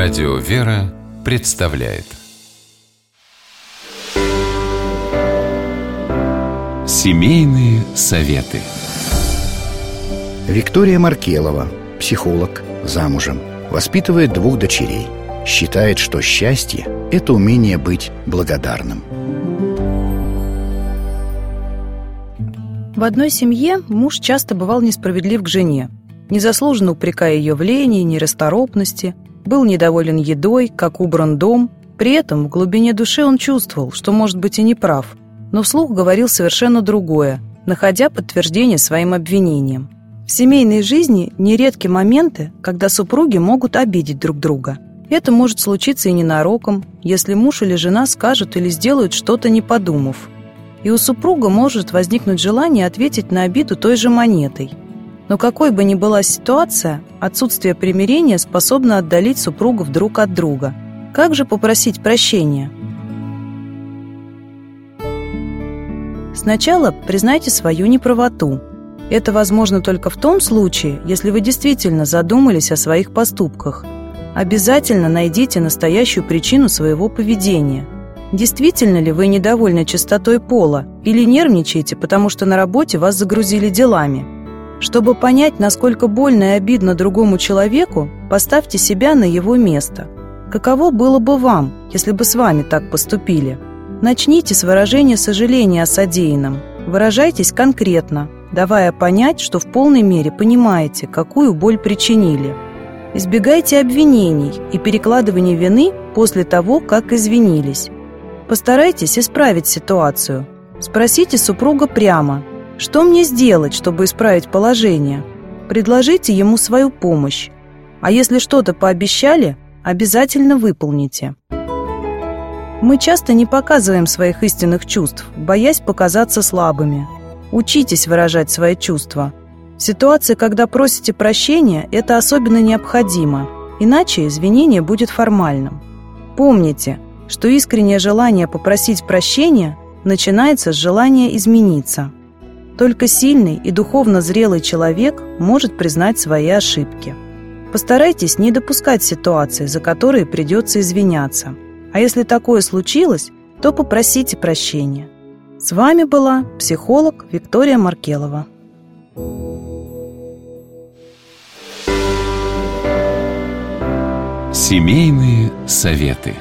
Радио «Вера» представляет Семейные советы Виктория Маркелова, психолог, замужем, воспитывает двух дочерей. Считает, что счастье – это умение быть благодарным. В одной семье муж часто бывал несправедлив к жене, незаслуженно упрекая ее в лени и нерасторопности, был недоволен едой, как убран дом. При этом в глубине души он чувствовал, что, может быть, и не прав, но вслух говорил совершенно другое, находя подтверждение своим обвинениям. В семейной жизни нередки моменты, когда супруги могут обидеть друг друга. Это может случиться и ненароком, если муж или жена скажут или сделают что-то не подумав. И у супруга может возникнуть желание ответить на обиду той же монетой – но какой бы ни была ситуация, отсутствие примирения способно отдалить супругов друг от друга. Как же попросить прощения? Сначала признайте свою неправоту. Это возможно только в том случае, если вы действительно задумались о своих поступках. Обязательно найдите настоящую причину своего поведения. Действительно ли вы недовольны чистотой пола или нервничаете, потому что на работе вас загрузили делами – чтобы понять, насколько больно и обидно другому человеку, поставьте себя на его место. Каково было бы вам, если бы с вами так поступили? Начните с выражения сожаления о содеянном. Выражайтесь конкретно, давая понять, что в полной мере понимаете, какую боль причинили. Избегайте обвинений и перекладывания вины после того, как извинились. Постарайтесь исправить ситуацию. Спросите супруга прямо, что мне сделать, чтобы исправить положение? Предложите ему свою помощь. А если что-то пообещали, обязательно выполните. Мы часто не показываем своих истинных чувств, боясь показаться слабыми. Учитесь выражать свои чувства. В ситуации, когда просите прощения, это особенно необходимо, иначе извинение будет формальным. Помните, что искреннее желание попросить прощения начинается с желания измениться – только сильный и духовно зрелый человек может признать свои ошибки. Постарайтесь не допускать ситуации, за которые придется извиняться. А если такое случилось, то попросите прощения. С вами была психолог Виктория Маркелова. Семейные советы.